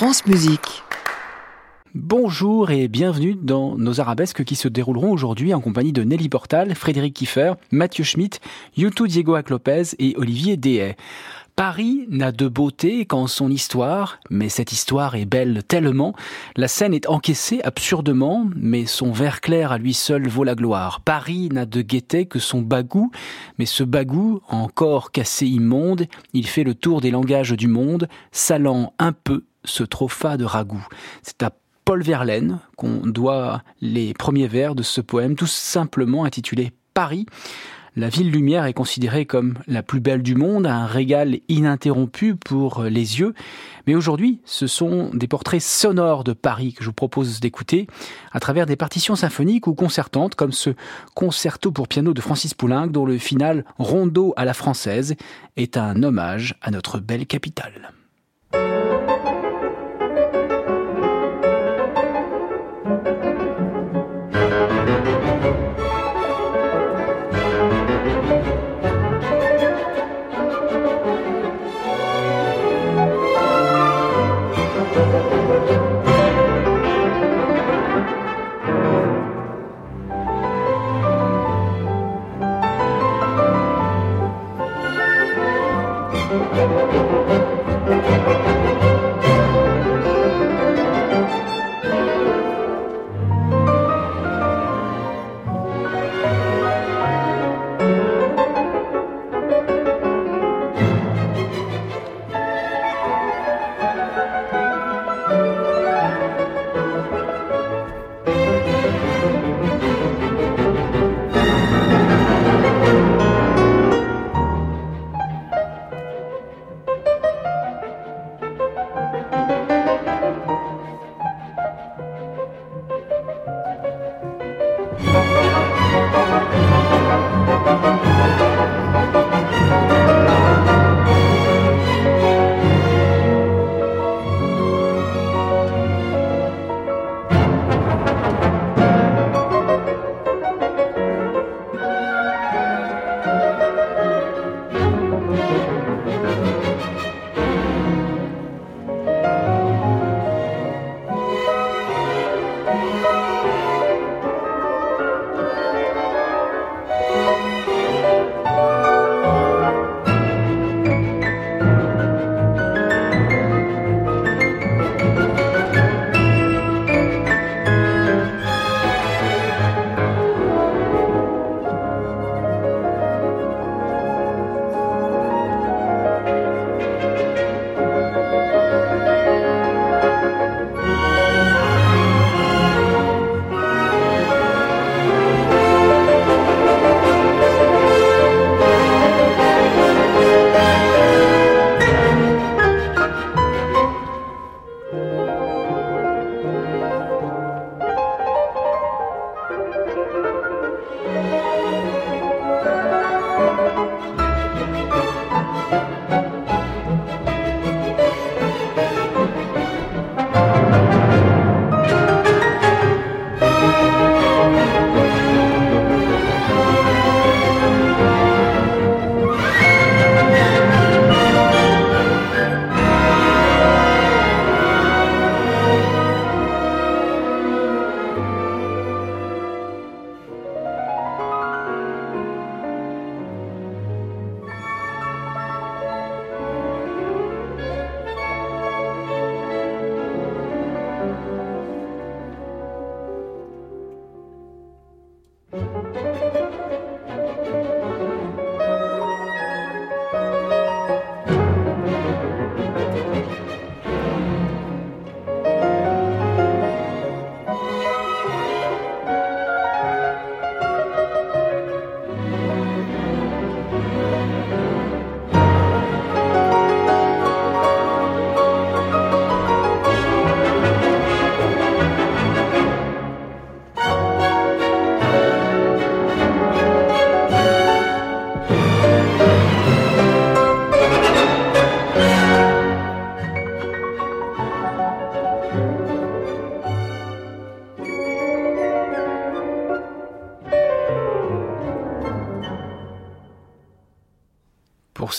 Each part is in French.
France Musique. Bonjour et bienvenue dans nos arabesques qui se dérouleront aujourd'hui en compagnie de Nelly Portal, Frédéric Kiffer, Mathieu Schmitt, Yutu Diego Lopez et Olivier Dehay. Paris n'a de beauté qu'en son histoire, mais cette histoire est belle tellement. La scène est encaissée absurdement, mais son verre clair à lui seul vaut la gloire. Paris n'a de gaieté que son bagou, mais ce bagou, encore cassé immonde, il fait le tour des langages du monde, salant un peu ce trophat de ragoût. C'est à Paul Verlaine qu'on doit les premiers vers de ce poème, tout simplement intitulé Paris. La ville lumière est considérée comme la plus belle du monde, un régal ininterrompu pour les yeux. Mais aujourd'hui, ce sont des portraits sonores de Paris que je vous propose d'écouter à travers des partitions symphoniques ou concertantes comme ce concerto pour piano de Francis Poulenc dont le final rondo à la française est un hommage à notre belle capitale.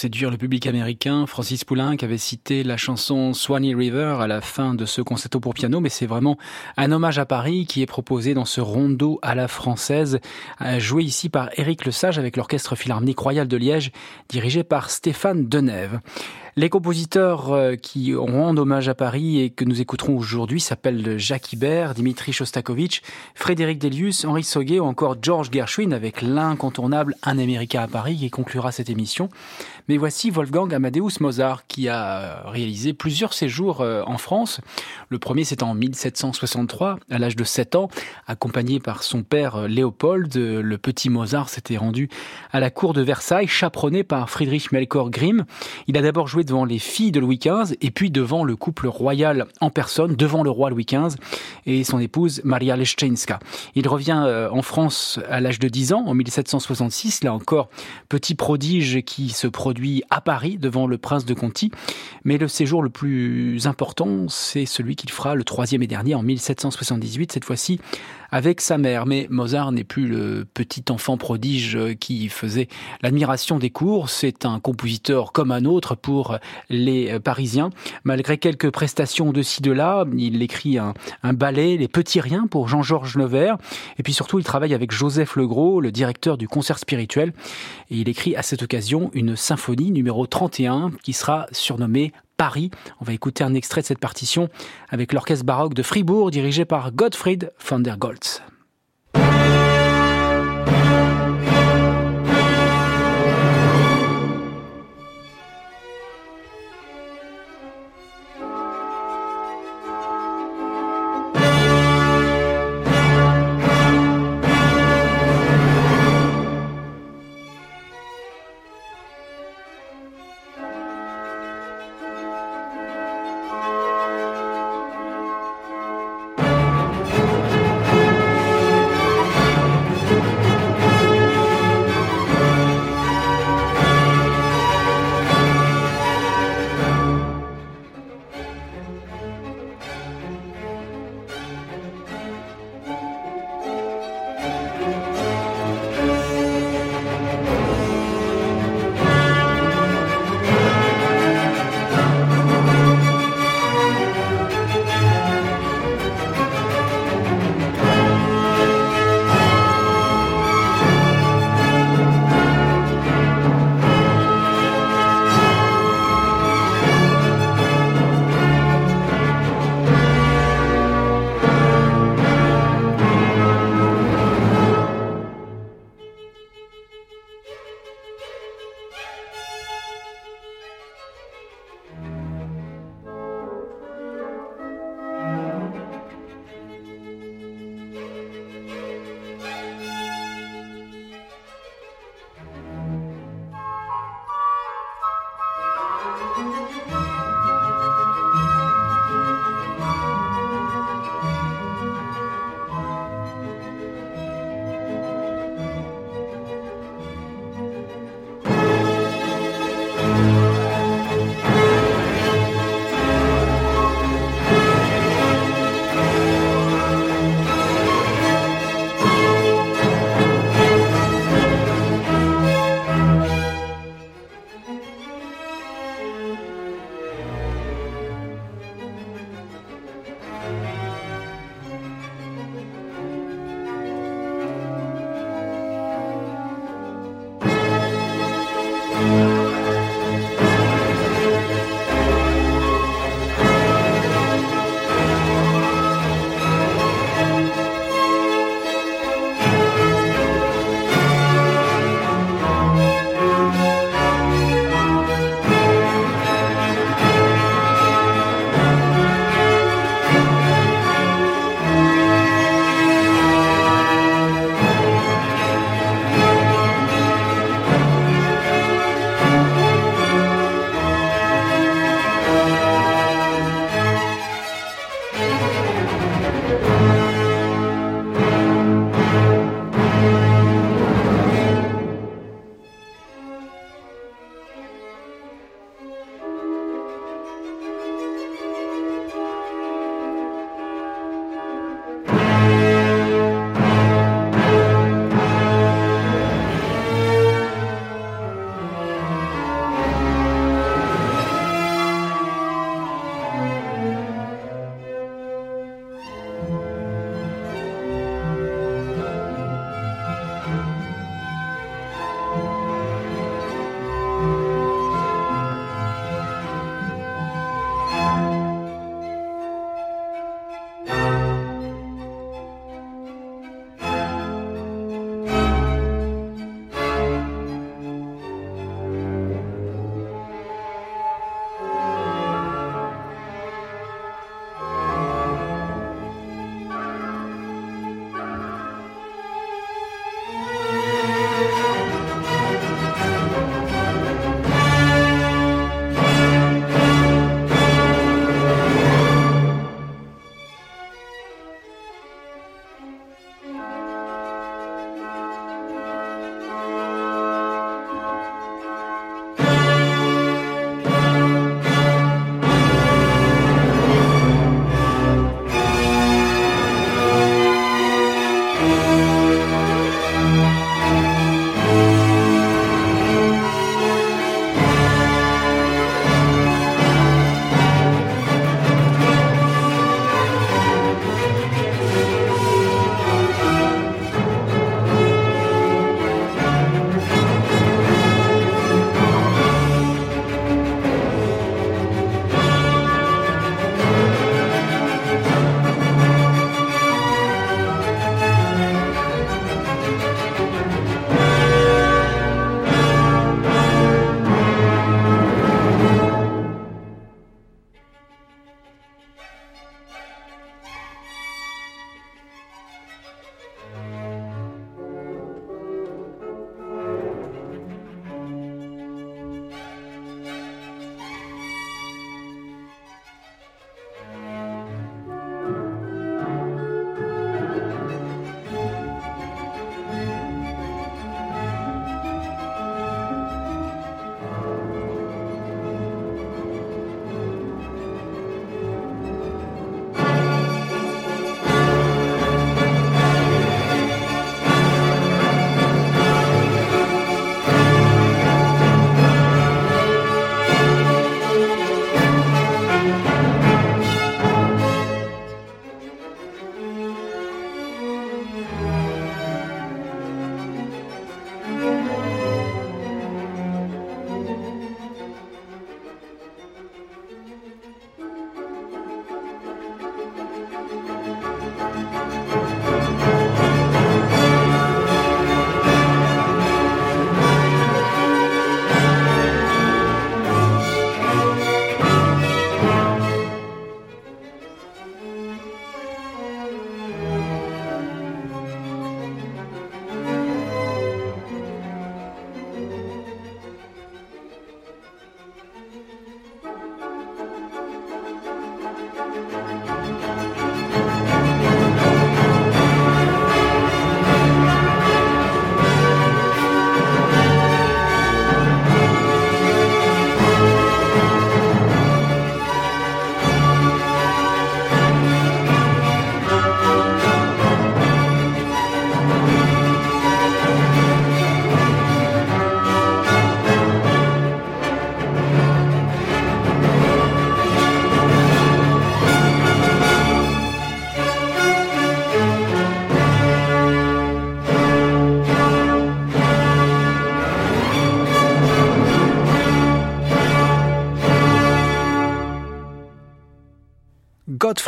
Séduire le public américain. Francis Poulenc avait cité la chanson Swanee River à la fin de ce concerto pour piano, mais c'est vraiment un hommage à Paris qui est proposé dans ce rondo à la française, euh, joué ici par Éric Lesage avec l'Orchestre Philharmonique Royal de Liège, dirigé par Stéphane Denève. Les compositeurs euh, qui rendent hommage à Paris et que nous écouterons aujourd'hui s'appellent Jacques Ibert, Dimitri Shostakovich, Frédéric Delius, Henri Sauguet ou encore George Gershwin avec l'incontournable Un Américain à Paris qui conclura cette émission. Mais voici Wolfgang Amadeus Mozart qui a réalisé plusieurs séjours euh, en France. Le premier c'est en 1763, à l'âge de 7 ans, accompagné par son père euh, Léopold. Le petit Mozart s'était rendu à la cour de Versailles, chaperonné par Friedrich Melchior Grimm. Il a d'abord joué devant les filles de Louis XV et puis devant le couple royal en personne, devant le roi Louis XV et son épouse Maria Leszczyńska. Il revient euh, en France à l'âge de 10 ans, en 1766, là encore, petit prodige qui se produit à Paris devant le prince de Conti. Mais le séjour le plus important, c'est celui qu'il fera le troisième et dernier en 1778, cette fois-ci avec sa mère. Mais Mozart n'est plus le petit enfant prodige qui faisait l'admiration des cours. C'est un compositeur comme un autre pour les Parisiens. Malgré quelques prestations de ci de là, il écrit un, ballet, Les Petits Riens pour Jean-Georges Nevers. Et puis surtout, il travaille avec Joseph Legros, le directeur du concert spirituel. Et il écrit à cette occasion une symphonie numéro 31 qui sera surnommée Paris. On va écouter un extrait de cette partition avec l'orchestre baroque de Fribourg dirigé par Gottfried von der Goltz.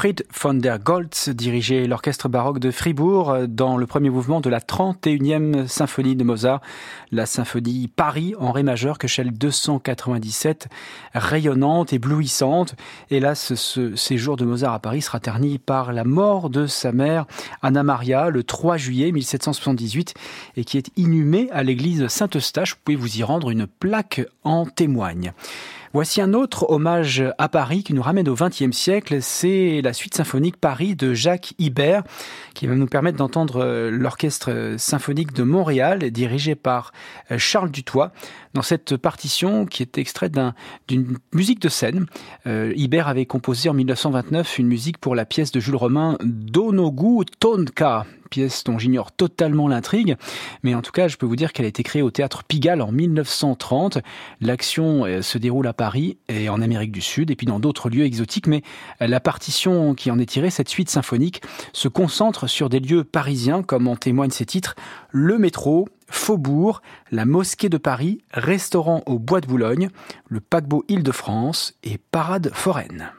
Gottfried von der Goltz dirigeait l'orchestre baroque de Fribourg dans le premier mouvement de la 31e symphonie de Mozart, la symphonie Paris en ré majeur que Shell 297, rayonnante, éblouissante. Hélas, ce séjour de Mozart à Paris sera terni par la mort de sa mère, Anna Maria, le 3 juillet 1778, et qui est inhumée à l'église Saint-Eustache. Vous pouvez vous y rendre, une plaque en témoigne. Voici un autre hommage à Paris qui nous ramène au XXe siècle. C'est la suite symphonique Paris de Jacques Ibert qui va nous permettre d'entendre euh, l'orchestre symphonique de Montréal dirigé par euh, Charles Dutoit dans cette partition qui est extraite d'une musique de scène. Euh, Ibert avait composé en 1929 une musique pour la pièce de Jules Romain Donogu Tonka pièce dont j'ignore totalement l'intrigue, mais en tout cas, je peux vous dire qu'elle a été créée au théâtre Pigalle en 1930. L'action euh, se déroule à Paris et en Amérique du Sud, et puis dans d'autres lieux exotiques, mais euh, la partition qui en est tirée, cette suite symphonique, se concentre sur des lieux parisiens, comme en témoignent ces titres, le métro, Faubourg, la mosquée de Paris, restaurant au Bois de Boulogne, le paquebot Île-de-France et parade foraine.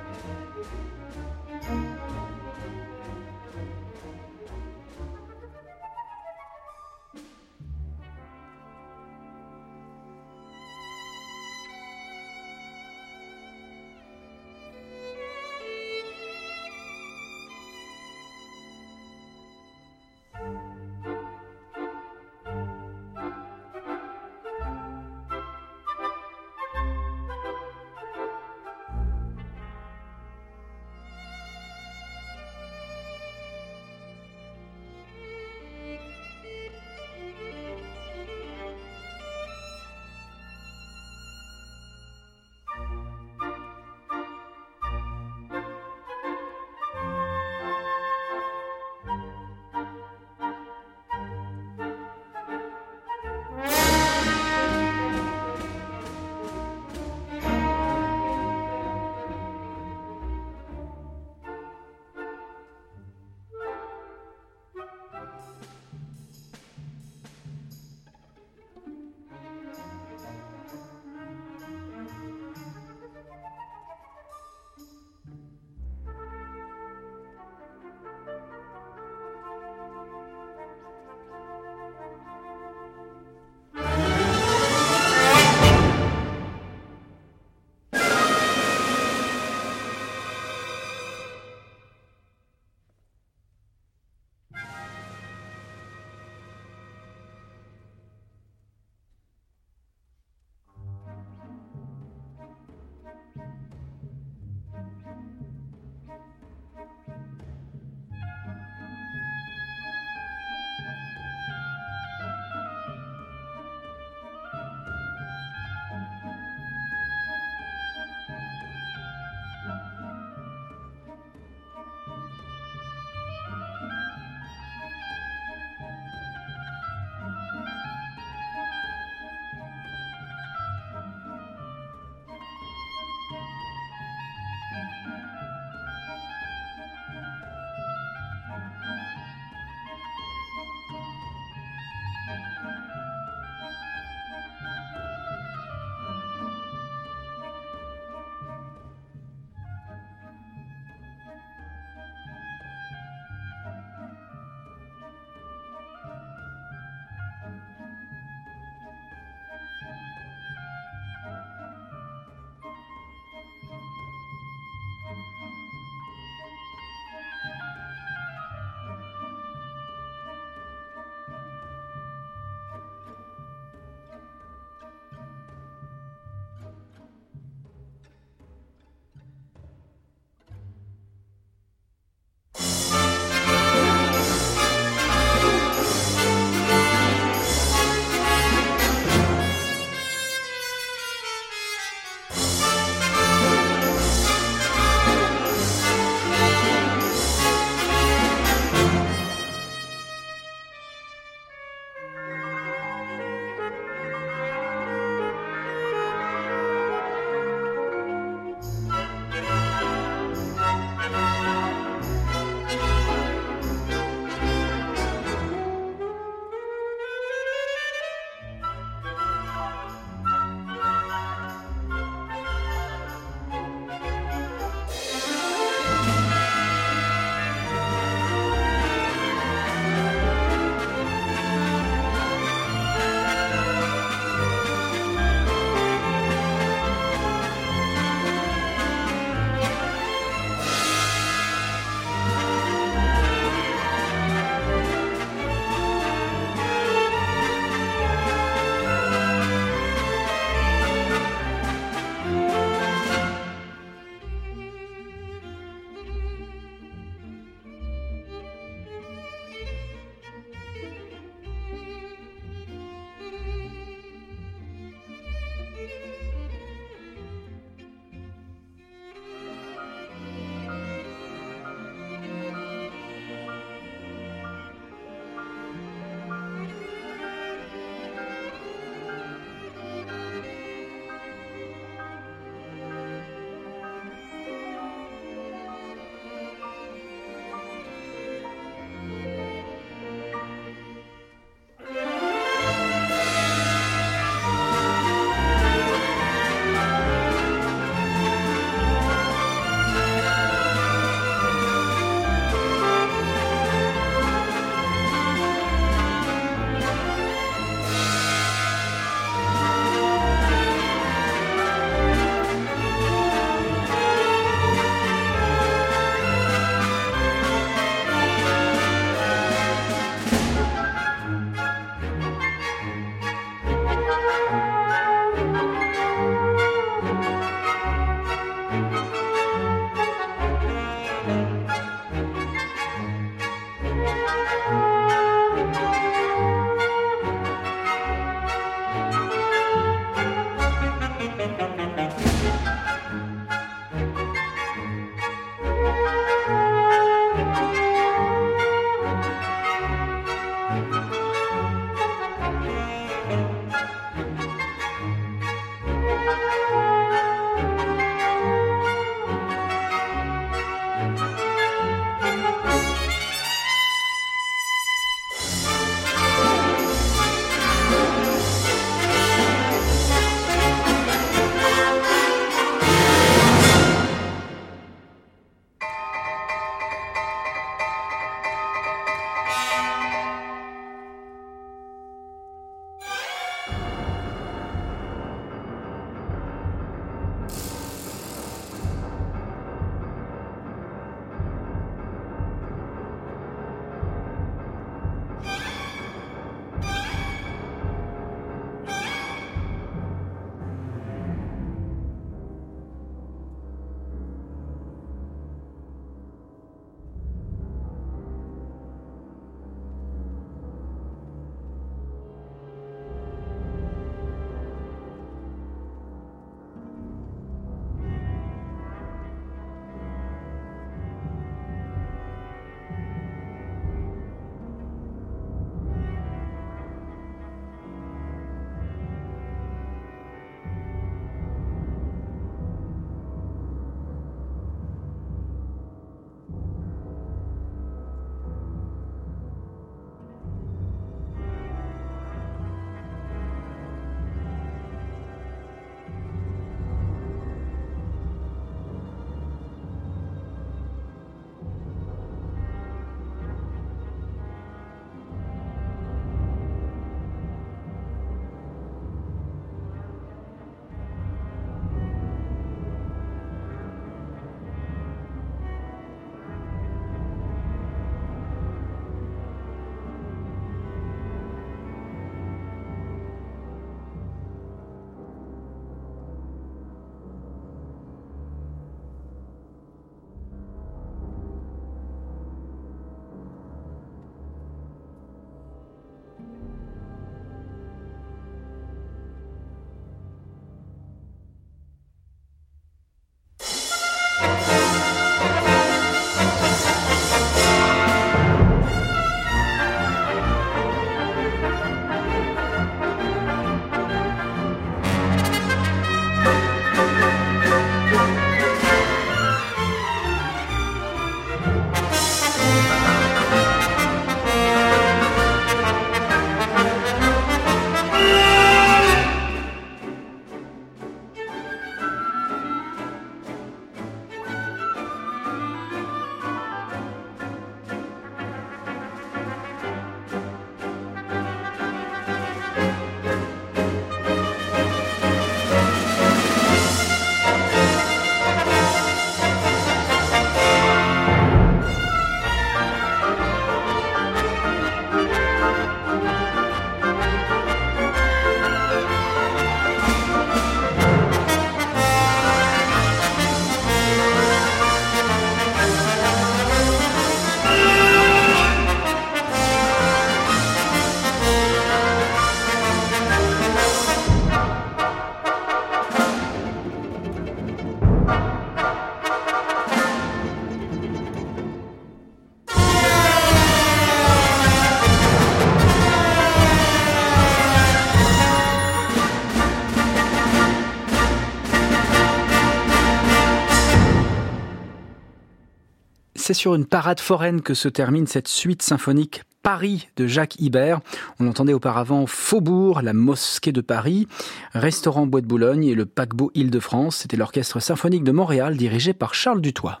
C'est sur une parade foraine que se termine cette suite symphonique Paris de Jacques Ibert. On entendait auparavant Faubourg, la mosquée de Paris, Restaurant Bois de Boulogne et le paquebot Île-de-France. C'était l'orchestre symphonique de Montréal dirigé par Charles Dutoit.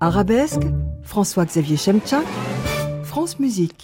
Arabesque, François-Xavier Chemchak,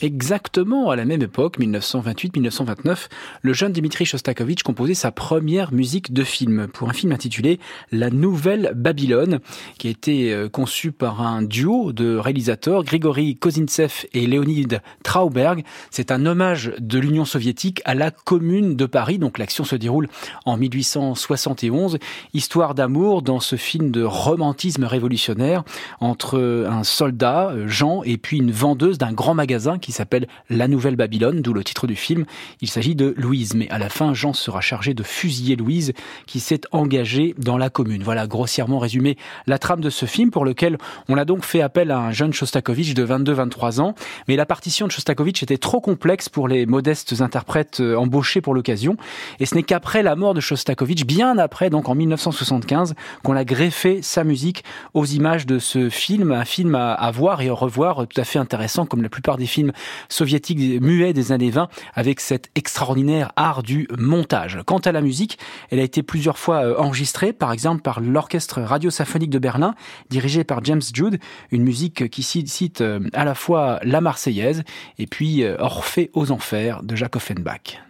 Exactement à la même époque, 1928-1929, le jeune Dimitri Shostakovich composait sa première musique de film pour un film intitulé La Nouvelle Babylone, qui a été euh, conçu par un duo de réalisateurs, Grigory Kozintsev et Leonid Trauberg. C'est un hommage de l'Union soviétique à la Commune de Paris, donc l'action se déroule en 1871. Histoire d'amour dans ce film de romantisme révolutionnaire entre un soldat, euh, Jean, et puis une vendeuse d'un grand magasin qui s'appelle La Nouvelle Babylone, d'où le titre du film. Il s'agit de Louise, mais à la fin, Jean sera chargé de fusiller Louise qui s'est engagée dans la commune. Voilà grossièrement résumé la trame de ce film pour lequel on a donc fait appel à un jeune Shostakovich de 22-23 ans, mais la partition de Shostakovich était trop complexe pour les modestes interprètes euh, embauchés pour l'occasion, et ce n'est qu'après la mort de Shostakovich, bien après, donc en 1975, qu'on a greffé sa musique aux images de ce film, un film à, voir et à revoir tout à fait intéressant comme la plupart des films soviétiques muets des années 20, avec cet extraordinaire art du montage. Quant à la musique, elle a été plusieurs fois euh, enregistrée, par exemple par l'Orchestre Radio-Symphonique de Berlin, dirigé par James Jude, une musique qui cite euh, à la fois la Marseillaise et puis euh, Orphée aux Enfers de Jacques Offenbach.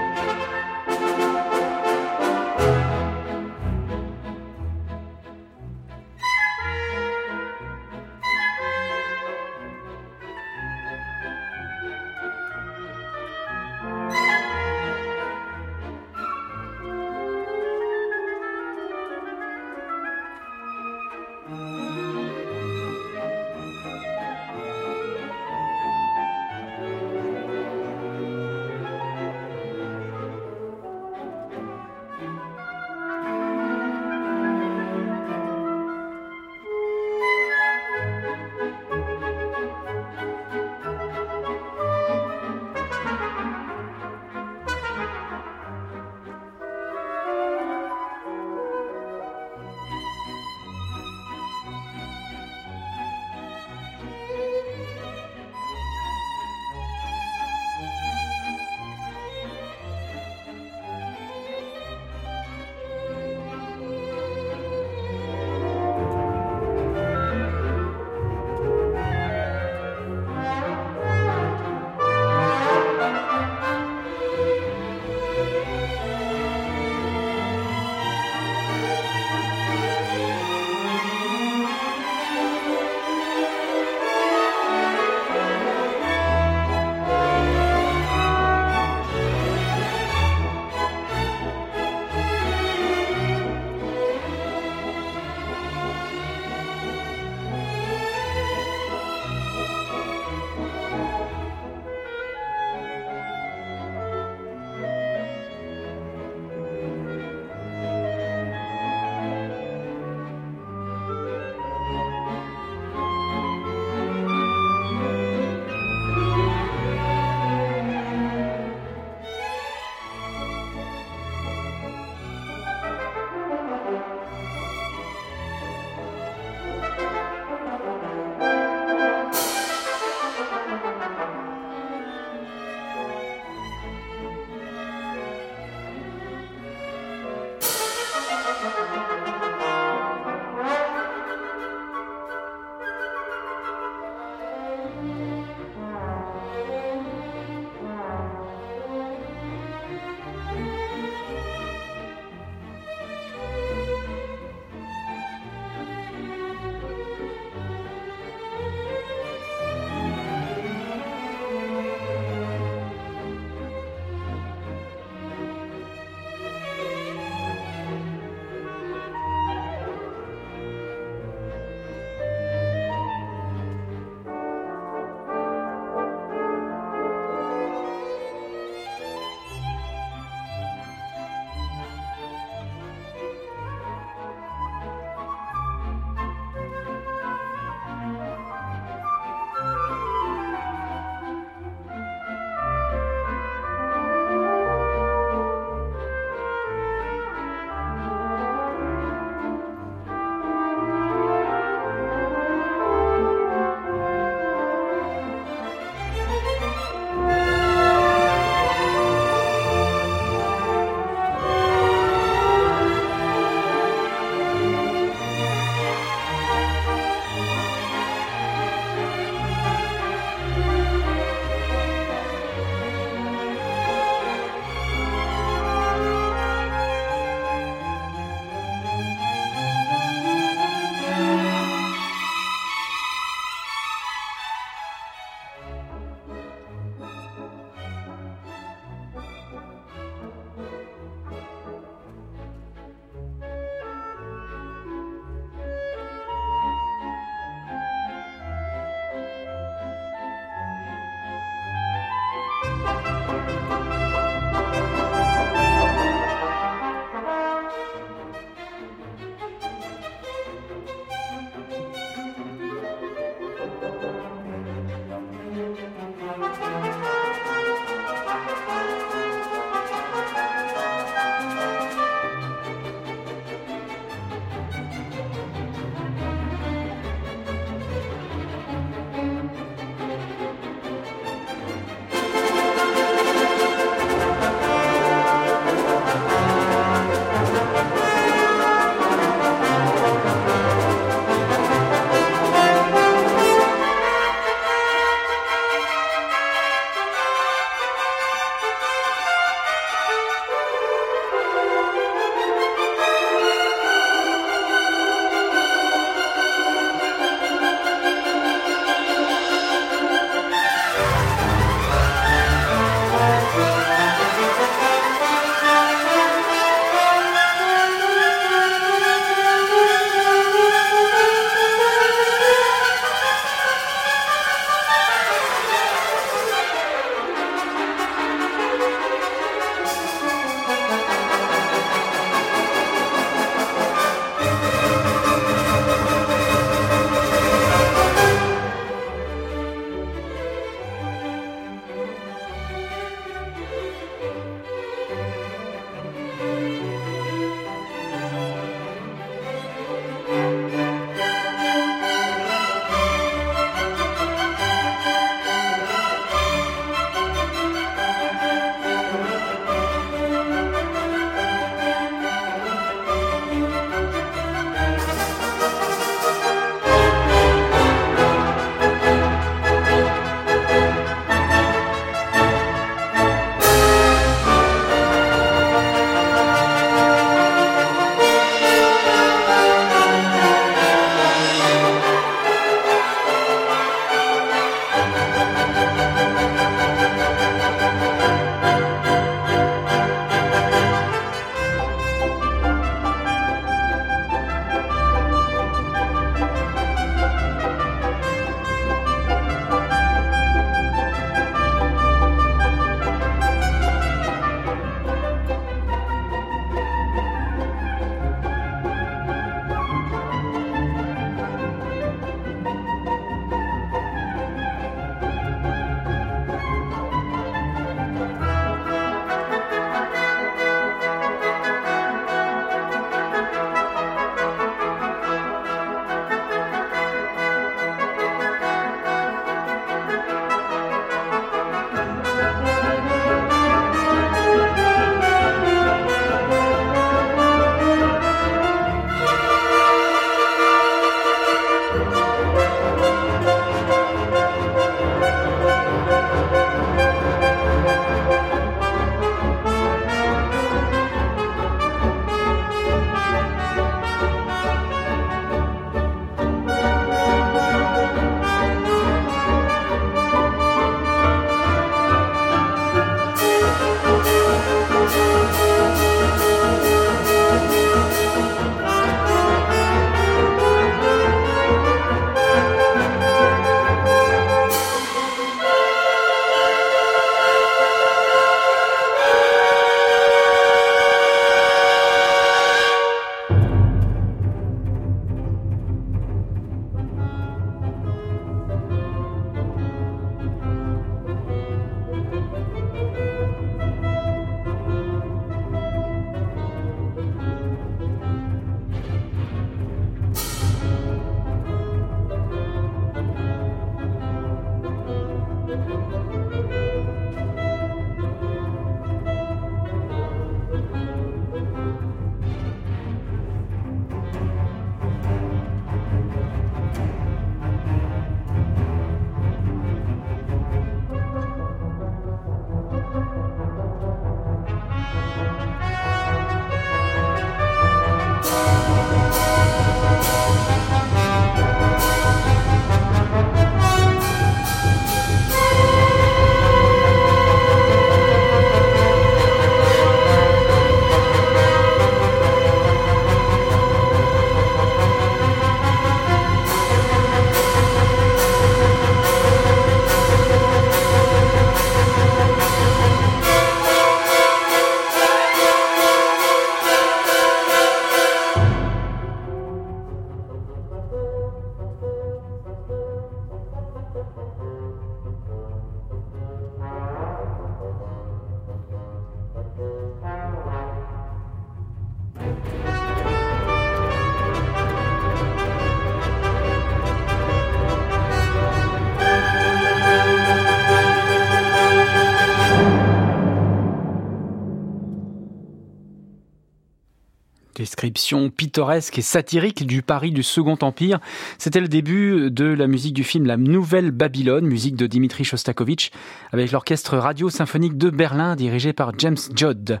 Pittoresque et satirique du Paris du Second Empire. C'était le début de la musique du film La Nouvelle Babylone, musique de Dimitri Shostakovich, avec l'orchestre radio-symphonique de Berlin dirigé par James Judd.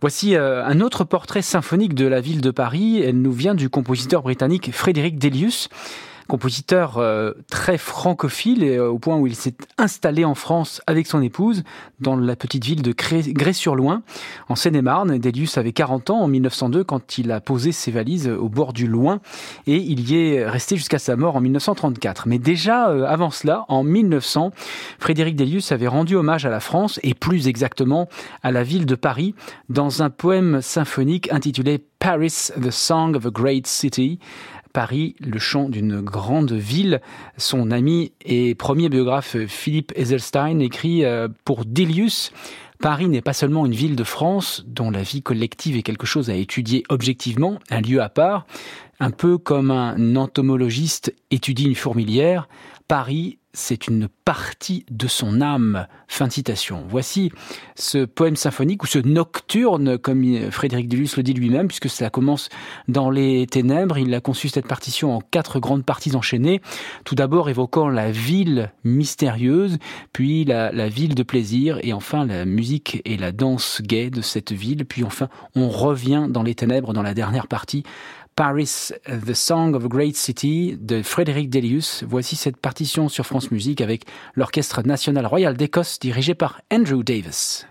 Voici euh, un autre portrait symphonique de la ville de Paris. Elle nous vient du compositeur britannique Frédéric Delius compositeur euh, très francophile et euh, au point où il s'est installé en France avec son épouse dans la petite ville de Grès-sur-Loing en Seine-et-Marne. Delius avait 40 ans en 1902 quand il a posé ses valises au bord du Loing et il y est resté jusqu'à sa mort en 1934. Mais déjà euh, avant cela, en 1900, Frédéric Delius avait rendu hommage à la France et plus exactement à la ville de Paris dans un poème symphonique intitulé Paris, the Song of a Great City, Paris, le chant d'une grande ville. Son ami et premier biographe Philippe Ezelstein écrit euh, pour Delius Paris n'est pas seulement une ville de France dont la vie collective est quelque chose à étudier objectivement, un lieu à part, un peu comme un entomologiste étudie une fourmilière. Paris c'est une partie de son âme. Fin de citation. Voici ce poème symphonique ou ce nocturne, comme Frédéric Delius le dit lui-même, puisque cela commence dans les ténèbres. Il a conçu cette partition en quatre grandes parties enchaînées. Tout d'abord évoquant la ville mystérieuse, puis la, la ville de plaisir, et enfin la musique et la danse gaie de cette ville. Puis enfin, on revient dans les ténèbres dans la dernière partie Paris, The Song of a Great City de Frédéric Delius. Voici cette partition sur France Musique avec l'Orchestre National Royal d'Écosse dirigé par Andrew Davis.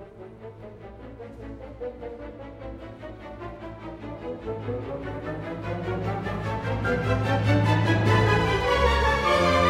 Thank you.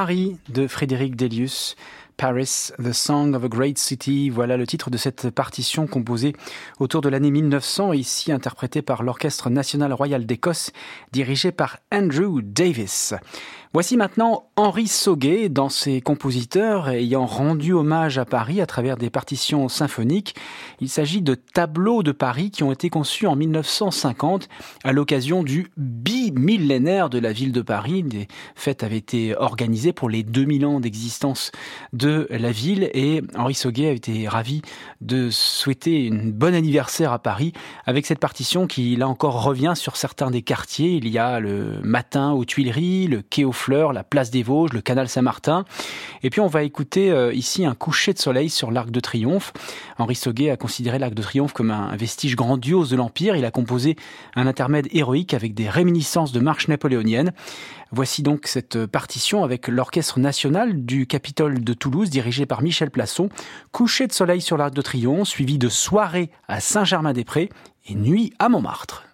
Paris de Frédéric Delius. Paris, The Song of a Great City. Voilà le titre de cette partition composée autour de l'année 1900, ici interprétée par l'Orchestre National Royal d'Écosse, dirigé par Andrew Davis. Voici maintenant Henri Sauguet dans ses compositeurs ayant rendu hommage à Paris à travers des partitions symphoniques. Il s'agit de tableaux de Paris qui ont été conçus en 1950 à l'occasion du bimillénaire de la ville de Paris. Des fêtes avaient été organisées pour les 2000 ans d'existence de la ville et Henri Sauguet a été ravi de souhaiter une bonne anniversaire à Paris avec cette partition qui là encore revient sur certains des quartiers. Il y a le matin aux Tuileries, le quai aux La place des Vosges, le canal Saint-Martin. Et puis on va écouter euh, ici un coucher de soleil sur l'Arc de Triomphe. Henri Sauguet a considéré l'Arc de Triomphe comme un vestige grandiose de l'Empire. Il a composé un intermède héroïque avec des réminiscences de marches napoléoniennes. Voici donc cette partition avec l'Orchestre national du Capitole de Toulouse dirigé par Michel Plasson. Coucher de soleil sur l'Arc de Triomphe suivi de soirée à Saint-Germain-des-Prés et nuit à Montmartre.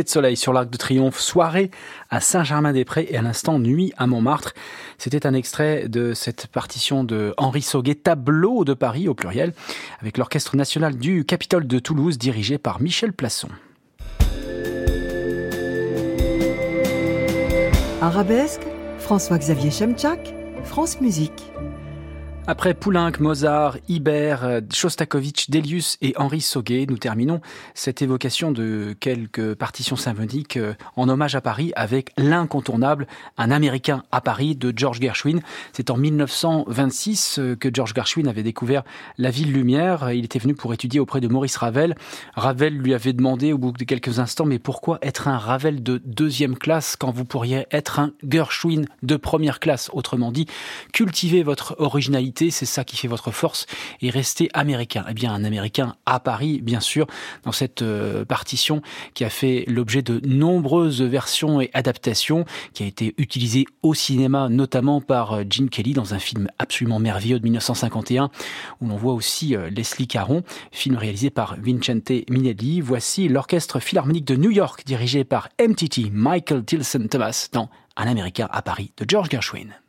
De soleil sur l'Arc de Triomphe, soirée à Saint-Germain-des-Prés et à l'instant nuit à Montmartre. C'était un extrait de cette partition de Henri Sauguet, Tableau de Paris au pluriel, avec l'Orchestre national du Capitole de Toulouse dirigé par Michel Plasson. Arabesque, François-Xavier Chemchak, France Musique. Après Poulenc, Mozart, Ibert, euh, Shostakovich, Delius et Henri Sauguet, nous terminons cette évocation de quelques partitions symphoniques euh, en hommage à Paris avec l'incontournable Un Américain à Paris de George Gershwin. C'est en 1926 euh, que George Gershwin avait découvert la ville lumière. Il était venu pour étudier auprès de Maurice Ravel. Ravel lui avait demandé au bout de quelques instants, mais pourquoi être un Ravel de deuxième classe quand vous pourriez être un Gershwin de première classe? Autrement dit, cultivez votre originalité c'est ça qui fait votre force, et rester américain. Eh bien, un américain à Paris, bien sûr, dans cette euh, partition qui a fait l'objet de nombreuses versions et adaptations, qui a été utilisée au cinéma, notamment par euh, Gene Kelly dans un film absolument merveilleux de 1951, où l'on voit aussi euh, Leslie Caron, film réalisé par Vincente Minelli. Voici l'orchestre philharmonique de New York, dirigé par MTT Michael Tilson Thomas, dans Un Américain à Paris de George Gershwin.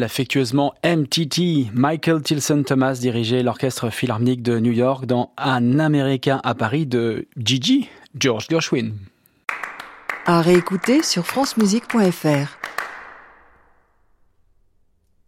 Affectueusement MTT. Michael Tilson Thomas dirigeait l'orchestre philharmonique de New York dans Un Américain à Paris de Gigi, George Gershwin. À réécouter sur francemusique.fr.